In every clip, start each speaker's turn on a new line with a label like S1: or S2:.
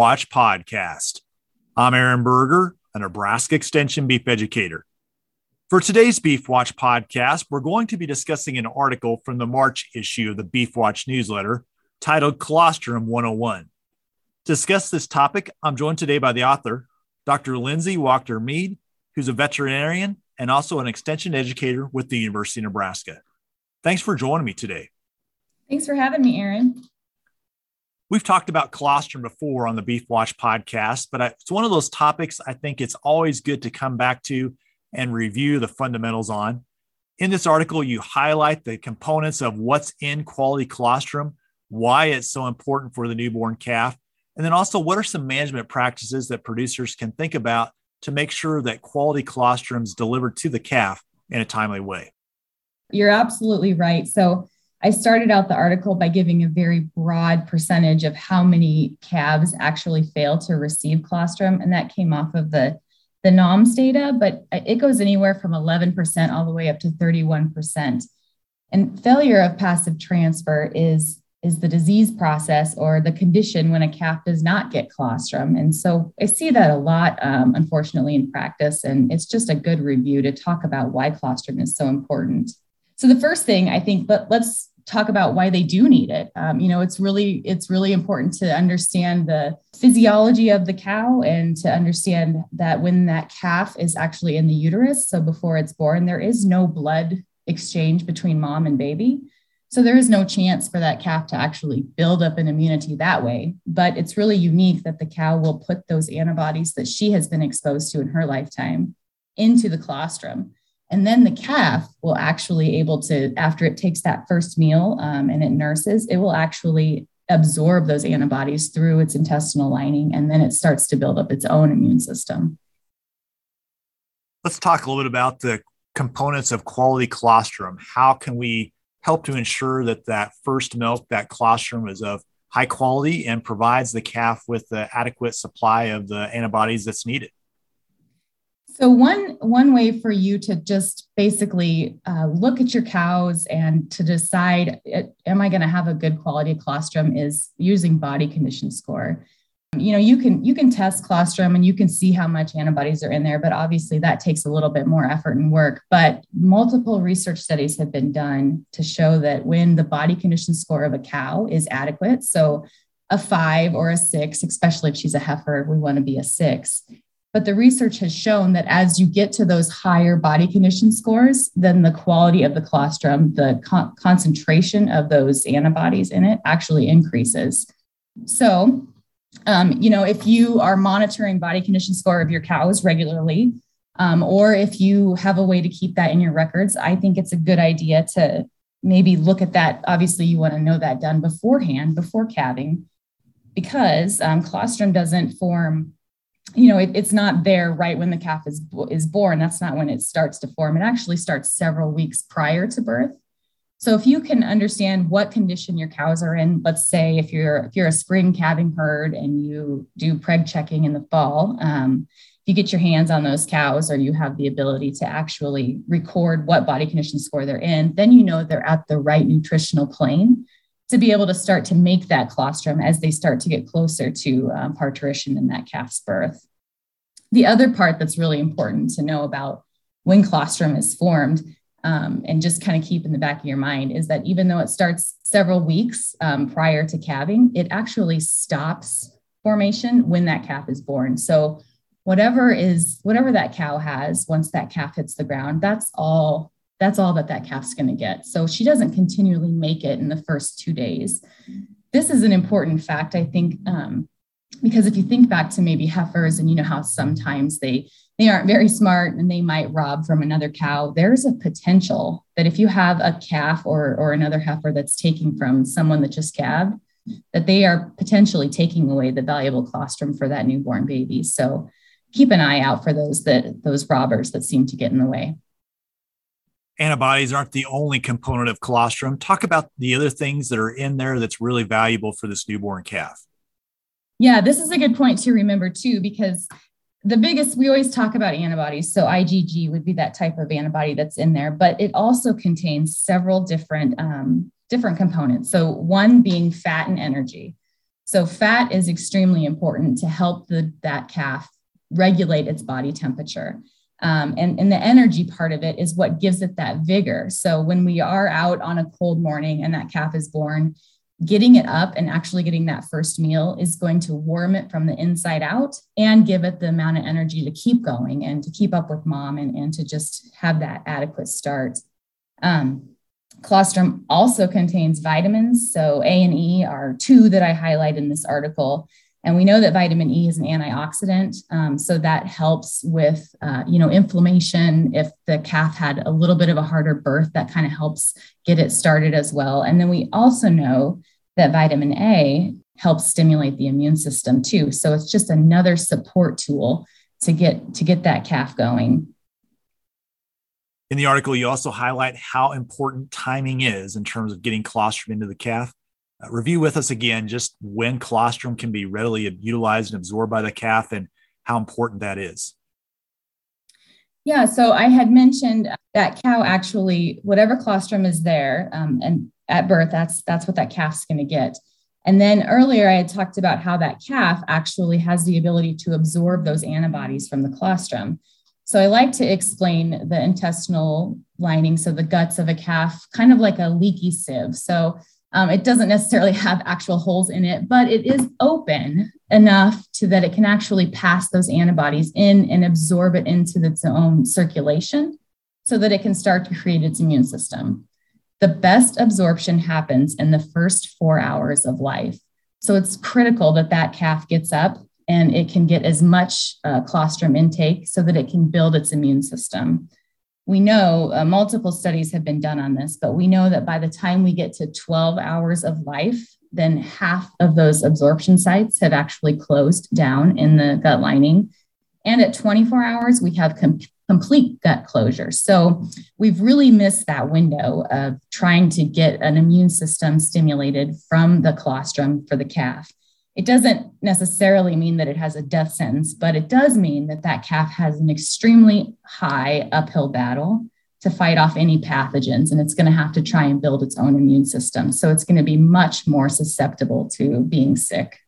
S1: Watch podcast. I'm Aaron Berger, a Nebraska Extension beef educator. For today's Beef Watch podcast, we're going to be discussing an article from the March issue of the Beef Watch newsletter titled Colostrum 101. To discuss this topic, I'm joined today by the author, Dr. Lindsay Waechter-Mead, who's a veterinarian and also an extension educator with the University of Nebraska. Thanks for joining me today.
S2: Thanks for having me, Aaron.
S1: We've talked about colostrum before on the Beef Watch podcast, but it's one of those topics I think it's always good to come back to and review the fundamentals on. In this article, you highlight the components of what's in quality colostrum, why it's so important for the newborn calf, and then also what are some management practices that producers can think about to make sure that quality colostrum is delivered to the calf in a timely way.
S2: You're absolutely right. So, I started out the article by giving a very broad percentage of how many calves actually fail to receive colostrum, and that came off of the the NAHMS data, but it goes anywhere from 11% all the way up to 31%. And failure of passive transfer is is the disease process or the condition when a calf does not get colostrum. And so I see that a lot, um, unfortunately, in practice. And it's just a good review to talk about why colostrum is so important. So the first thing I think, but let's talk about why they do need it. Um, you know, it's really it's really important to understand the physiology of the cow and to understand that when that calf is actually in the uterus, so before it's born, there is no blood exchange between mom and baby. So there is no chance for that calf to actually build up an immunity that way. But it's really unique that the cow will put those antibodies that she has been exposed to in her lifetime into the colostrum. And then the calf will actually able to, after it takes that first meal um, and it nurses, it will actually absorb those antibodies through its intestinal lining, and then it starts to build up its own immune system.
S1: Let's talk a little bit about the components of quality colostrum. How can we help to ensure that that first milk, that colostrum, is of high quality and provides the calf with the adequate supply of the antibodies that's needed?
S2: So one one way for you to just basically uh, look at your cows and to decide, am I going to have a good quality colostrum, is using body condition score. You know, you can you can test colostrum and you can see how much antibodies are in there, but obviously that takes a little bit more effort and work. But multiple research studies have been done to show that when the body condition score of a cow is adequate, so a five or a six, especially if she's a heifer, we want to be a six but the research has shown that as you get to those higher body condition scores, then the quality of the colostrum, the con- concentration of those antibodies in it actually increases. So, um, you know, if you are monitoring body condition score of your cows regularly, um, or if you have a way to keep that in your records, I think it's a good idea to maybe look at that. Obviously, you want to know that done beforehand, before calving, because um, colostrum doesn't form you know, it, it's not there right when the calf is is born. That's not when it starts to form. It actually starts several weeks prior to birth. So if you can understand what condition your cows are in, let's say if you're if you're a spring calving herd and you do preg checking in the fall, um, if you get your hands on those cows or you have the ability to actually record what body condition score they're in, then you know they're at the right nutritional plane to be able to start to make that colostrum as they start to get closer to um, parturition in that calf's birth. The other part that's really important to know about when colostrum is formed um, and just kind of keep in the back of your mind is that even though it starts several weeks um, prior to calving, it actually stops formation when that calf is born. So whatever is whatever that cow has once that calf hits the ground, that's all that's all that that calf's going to get. So she doesn't continually make it in the first two days. This is an important fact, I think, um, because if you think back to maybe heifers and you know how sometimes they they aren't very smart and they might rob from another cow there's a potential that if you have a calf or or another heifer that's taking from someone that just calved that they are potentially taking away the valuable colostrum for that newborn baby so keep an eye out for those that those robbers that seem to get in the way
S1: antibodies aren't the only component of colostrum. Talk about the other things that are in there that's really valuable for this newborn calf.
S2: Yeah, this is a good point to remember too, because the biggest, we always talk about antibodies. So IgG would be that type of antibody that's in there, but it also contains several different, um, different components. So one being fat and energy. So fat is extremely important to help the, that calf regulate its body temperature. Um, and, and the energy part of it is what gives it that vigor. So when we are out on a cold morning and that calf is born, getting it up and actually getting that first meal is going to warm it from the inside out and give it the amount of energy to keep going and to keep up with mom and, and to just have that adequate start. Um, colostrum also contains vitamins. So A and E are two that I highlight in this article. And we know that vitamin E is an antioxidant, um, so that helps with, uh, you know, inflammation. If the calf had a little bit of a harder birth, that kind of helps get it started as well. And then we also know that vitamin A helps stimulate the immune system too. So it's just another support tool to get to get that calf going.
S1: In the article, you also highlight how important timing is in terms of getting colostrum into the calf. Uh, review with us again just when colostrum can be readily utilized and absorbed by the calf and how important that is.
S2: Yeah, so I had mentioned that cow actually, whatever colostrum is there, um, and at birth, that's that's what that calf's going to get. And then earlier, I had talked about how that calf actually has the ability to absorb those antibodies from the colostrum. So I like to explain the intestinal lining, so the guts of a calf, kind of like a leaky sieve. So um, it doesn't necessarily have actual holes in it, but it is open enough to that it can actually pass those antibodies in and absorb it into its own circulation so that it can start to create its immune system. The best absorption happens in the first four hours of life. So it's critical that that calf gets up and it can get as much uh, colostrum intake so that it can build its immune system we know uh, multiple studies have been done on this, but we know that by the time we get to 12 hours of life, then half of those absorption sites have actually closed down in the gut lining. And at 24 hours, we have com- complete gut closure. So we've really missed that window of trying to get an immune system stimulated from the colostrum for the calf. It doesn't necessarily mean that it has a death sentence, but it does mean that that calf has an extremely high uphill battle to fight off any pathogens, and it's going to have to try and build its own immune system. So it's going to be much more susceptible to being sick.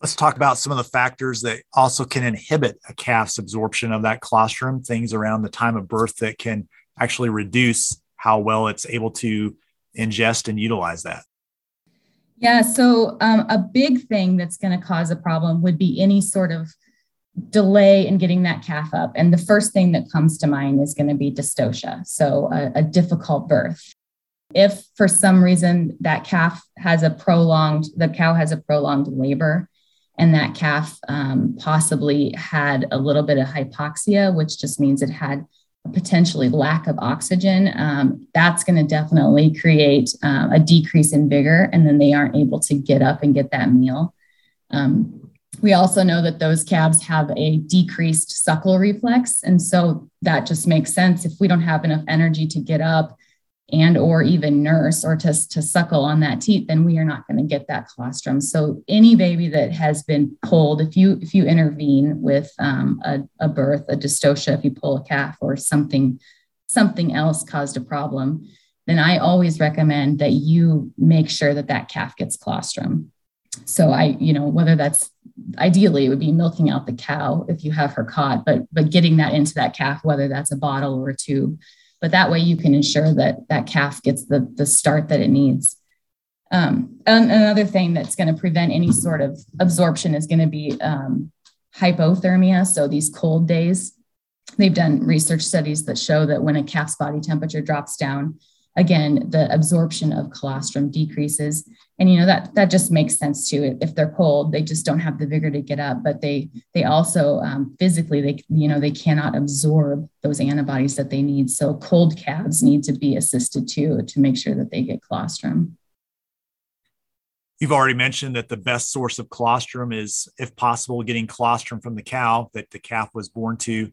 S1: Let's talk about some of the factors that also can inhibit a calf's absorption of that colostrum, things around the time of birth that can actually reduce how well it's able to ingest and utilize that.
S2: Yeah, so um, a big thing that's going to cause a problem would be any sort of delay in getting that calf up. And the first thing that comes to mind is going to be dystocia, so a, a difficult birth. If for some reason that calf has a prolonged, the cow has a prolonged labor, and that calf um, possibly had a little bit of hypoxia, which just means it had potentially lack of oxygen, um, that's going to definitely create uh, a decrease in vigor, and then they aren't able to get up and get that meal. Um, we also know that those calves have a decreased suckle reflex, and so that just makes sense. If we don't have enough energy to get up and or even nurse or to, to suckle on that teat then we are not going to get that colostrum. So any baby that has been pulled if you if you intervene with um, a, a birth a dystocia if you pull a calf or something something else caused a problem then i always recommend that you make sure that that calf gets colostrum. So i you know whether that's ideally it would be milking out the cow if you have her caught but but getting that into that calf whether that's a bottle or a tube but that way you can ensure that that calf gets the, the start that it needs. Um, another thing that's going to prevent any sort of absorption is going to be um, hypothermia. So these cold days, they've done research studies that show that when a calf's body temperature drops down, again, the absorption of colostrum decreases. And you know that that just makes sense too. If they're cold, they just don't have the vigor to get up. But they they also um, physically they you know they cannot absorb those antibodies that they need. So cold calves need to be assisted too to make sure that they get colostrum.
S1: You've already mentioned that the best source of colostrum is, if possible, getting colostrum from the cow that the calf was born to.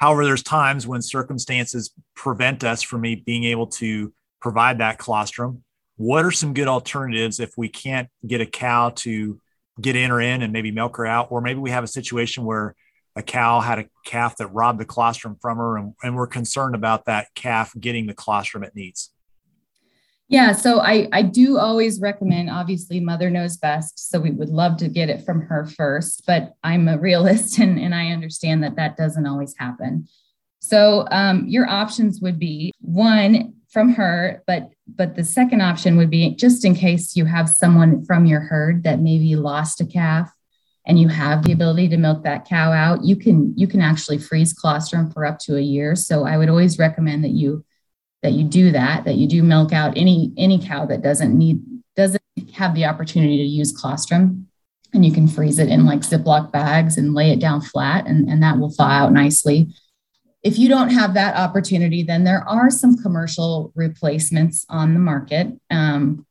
S1: However, there's times when circumstances prevent us from being able to provide that colostrum. What are some good alternatives if we can't get a cow to get in or in and maybe milk her out? Or maybe we have a situation where a cow had a calf that robbed the colostrum from her and, and we're concerned about that calf getting the colostrum it needs.
S2: Yeah, so I, I do always recommend, obviously, mother knows best. So we would love to get it from her first, but I'm a realist and, and I understand that that doesn't always happen. So um, your options would be one from her, but but the second option would be just in case you have someone from your herd that maybe lost a calf and you have the ability to milk that cow out, you can you can actually freeze colostrum for up to a year. So I would always recommend that you that you do that, that you do milk out any any cow that doesn't need doesn't have the opportunity to use colostrum. And you can freeze it in like Ziploc bags and lay it down flat, and, and that will thaw out nicely. If you don't have that opportunity, then there are some commercial replacements on the market. Um,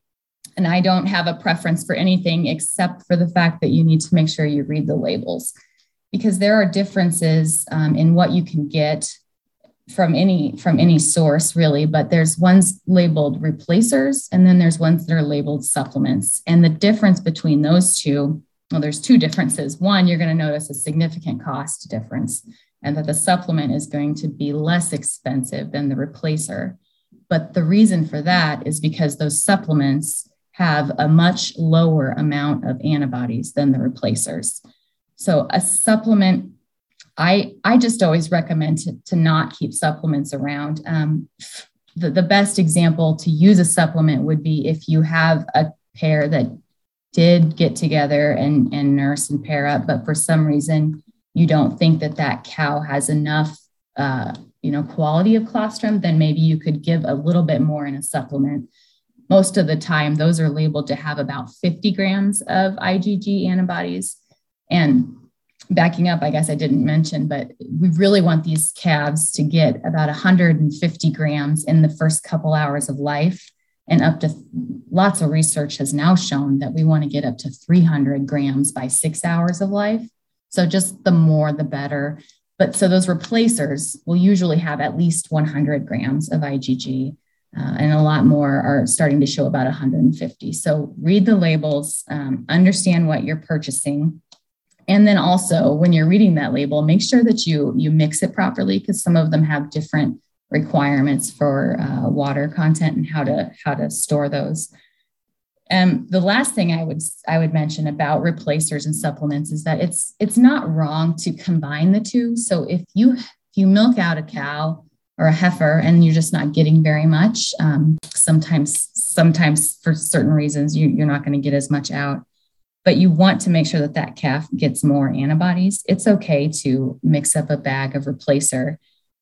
S2: and I don't have a preference for anything except for the fact that you need to make sure you read the labels because there are differences um, in what you can get from any from any source really but there's ones labeled replacers and then there's ones that are labeled supplements. And the difference between those two well there's two differences. One you're going to notice a significant cost difference and that the supplement is going to be less expensive than the replacer. But the reason for that is because those supplements have a much lower amount of antibodies than the replacers. So a supplement I, I just always recommend to, to not keep supplements around. Um, the, the best example to use a supplement would be if you have a pair that did get together and, and nurse and pair up, but for some reason you don't think that that cow has enough, uh, you know, quality of colostrum, then maybe you could give a little bit more in a supplement. Most of the time, those are labeled to have about 50 grams of IgG antibodies. And backing up, I guess I didn't mention, but we really want these calves to get about 150 grams in the first couple hours of life. And up to lots of research has now shown that we want to get up to 300 grams by six hours of life. So just the more, the better. But so those replacers will usually have at least 100 grams of IgG. Uh, and a lot more are starting to show about 150. So read the labels, um, understand what you're purchasing, and then also when you're reading that label make sure that you you mix it properly because some of them have different requirements for uh, water content and how to how to store those. And the last thing i would i would mention about replacers and supplements is that it's it's not wrong to combine the two. So if you if you milk out a cow or a heifer and you're just not getting very much um, sometimes sometimes for certain reasons you, you're not going to get as much out but you want to make sure that that calf gets more antibodies, it's okay to mix up a bag of replacer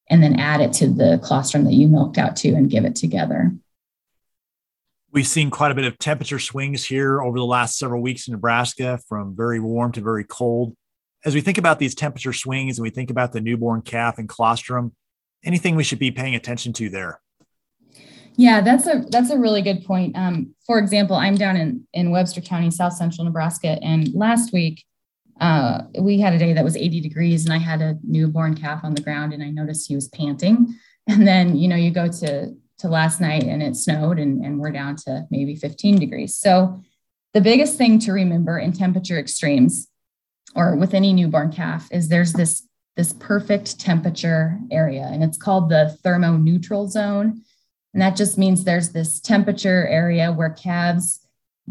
S2: and then add it to the colostrum that you milked out to and give it together.
S1: We've seen quite a bit of temperature swings here over the last several weeks in Nebraska from very warm to very cold. As we think about these temperature swings and we think about the newborn calf and colostrum, anything we should be paying attention to there?
S2: Yeah, that's a that's a really good point. Um, for example, I'm down in in Webster County, South Central Nebraska, and last week uh, we had a day that was 80 degrees, and I had a newborn calf on the ground, and I noticed he was panting. And then you know you go to to last night, and it snowed, and and we're down to maybe 15 degrees. So the biggest thing to remember in temperature extremes, or with any newborn calf, is there's this this perfect temperature area, and it's called the thermoneutral zone and that just means there's this temperature area where calves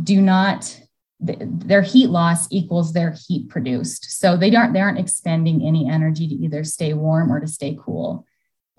S2: do not their heat loss equals their heat produced. So they aren't they aren't expending any energy to either stay warm or to stay cool.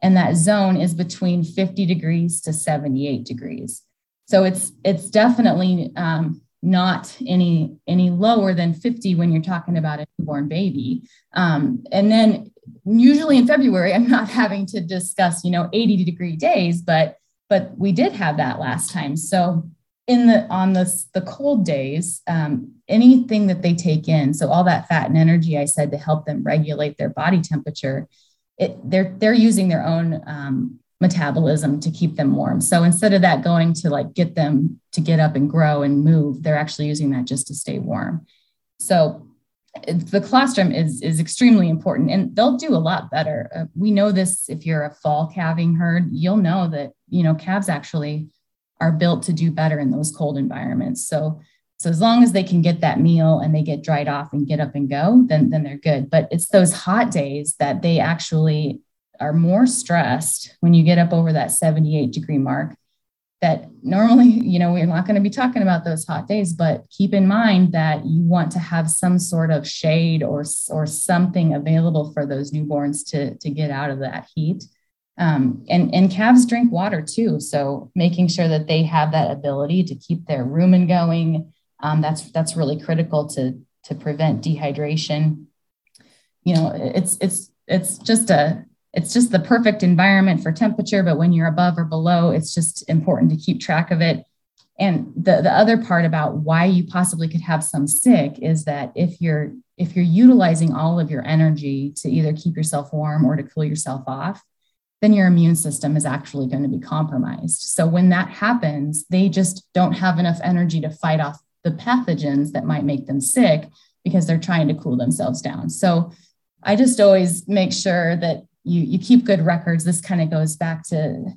S2: And that zone is between 50 degrees to 78 degrees. So it's it's definitely um, not any any lower than 50 when you're talking about a newborn baby. Um, and then usually in February, I'm not having to discuss you know 80 degree days, but but we did have that last time. So in the on the the cold days, um, anything that they take in, so all that fat and energy I said to help them regulate their body temperature, it, they're they're using their own um, metabolism to keep them warm. So instead of that going to like get them to get up and grow and move, they're actually using that just to stay warm. So the colostrum is is extremely important and they'll do a lot better uh, we know this if you're a fall calving herd you'll know that you know calves actually are built to do better in those cold environments so so as long as they can get that meal and they get dried off and get up and go then then they're good but it's those hot days that they actually are more stressed when you get up over that 78 degree mark that normally, you know, we're not going to be talking about those hot days, but keep in mind that you want to have some sort of shade or, or something available for those newborns to, to get out of that heat. Um, and, and calves drink water too. So making sure that they have that ability to keep their rumen going. Um, that's, that's really critical to, to prevent dehydration. You know, it's, it's, it's just a, it's just the perfect environment for temperature, but when you're above or below, it's just important to keep track of it. And the, the other part about why you possibly could have some sick is that if you're if you're utilizing all of your energy to either keep yourself warm or to cool yourself off, then your immune system is actually going to be compromised. So when that happens, they just don't have enough energy to fight off the pathogens that might make them sick because they're trying to cool themselves down. So I just always make sure that you you keep good records this kind of goes back to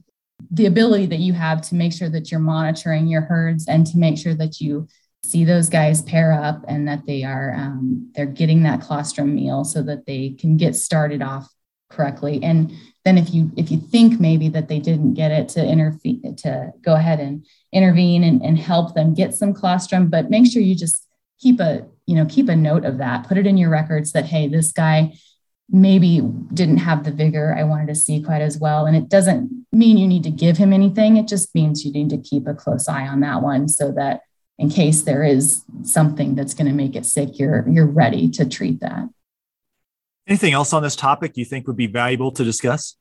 S2: the ability that you have to make sure that you're monitoring your herds and to make sure that you see those guys pair up and that they are um, they're getting that colostrum meal so that they can get started off correctly and then if you if you think maybe that they didn't get it to intervene to go ahead and intervene and, and help them get some colostrum but make sure you just keep a you know keep a note of that put it in your records that hey this guy maybe didn't have the vigor I wanted to see quite as well. And it doesn't mean you need to give him anything. It just means you need to keep a close eye on that one so that in case there is something that's going to make it sick, you're you're ready to treat that.
S1: Anything else on this topic you think would be valuable to discuss?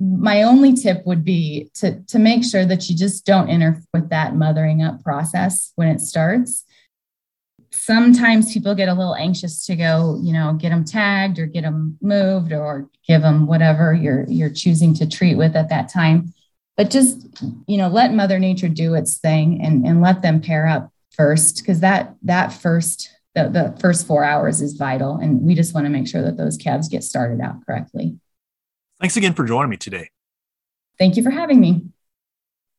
S2: My only tip would be to, to make sure that you just don't interfere with that mothering up process when it starts sometimes people get a little anxious to go, you know, get them tagged or get them moved or give them whatever you're you're choosing to treat with at that time. But just, you know, let Mother Nature do its thing and, and let them pair up first, because that that first the, the first four hours is vital. And we just want to make sure that those calves get started out correctly.
S1: Thanks again for joining me today.
S2: Thank you for having me.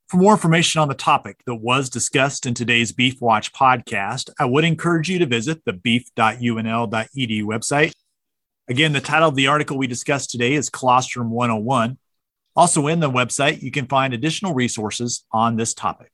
S1: For more information on the topic that was discussed in today's Beef Watch podcast, I would encourage you to visit the beef.unl.edu website. Again, the title of the article we discussed today is Colostrum 101. Also, in the website, you can find additional resources on this topic.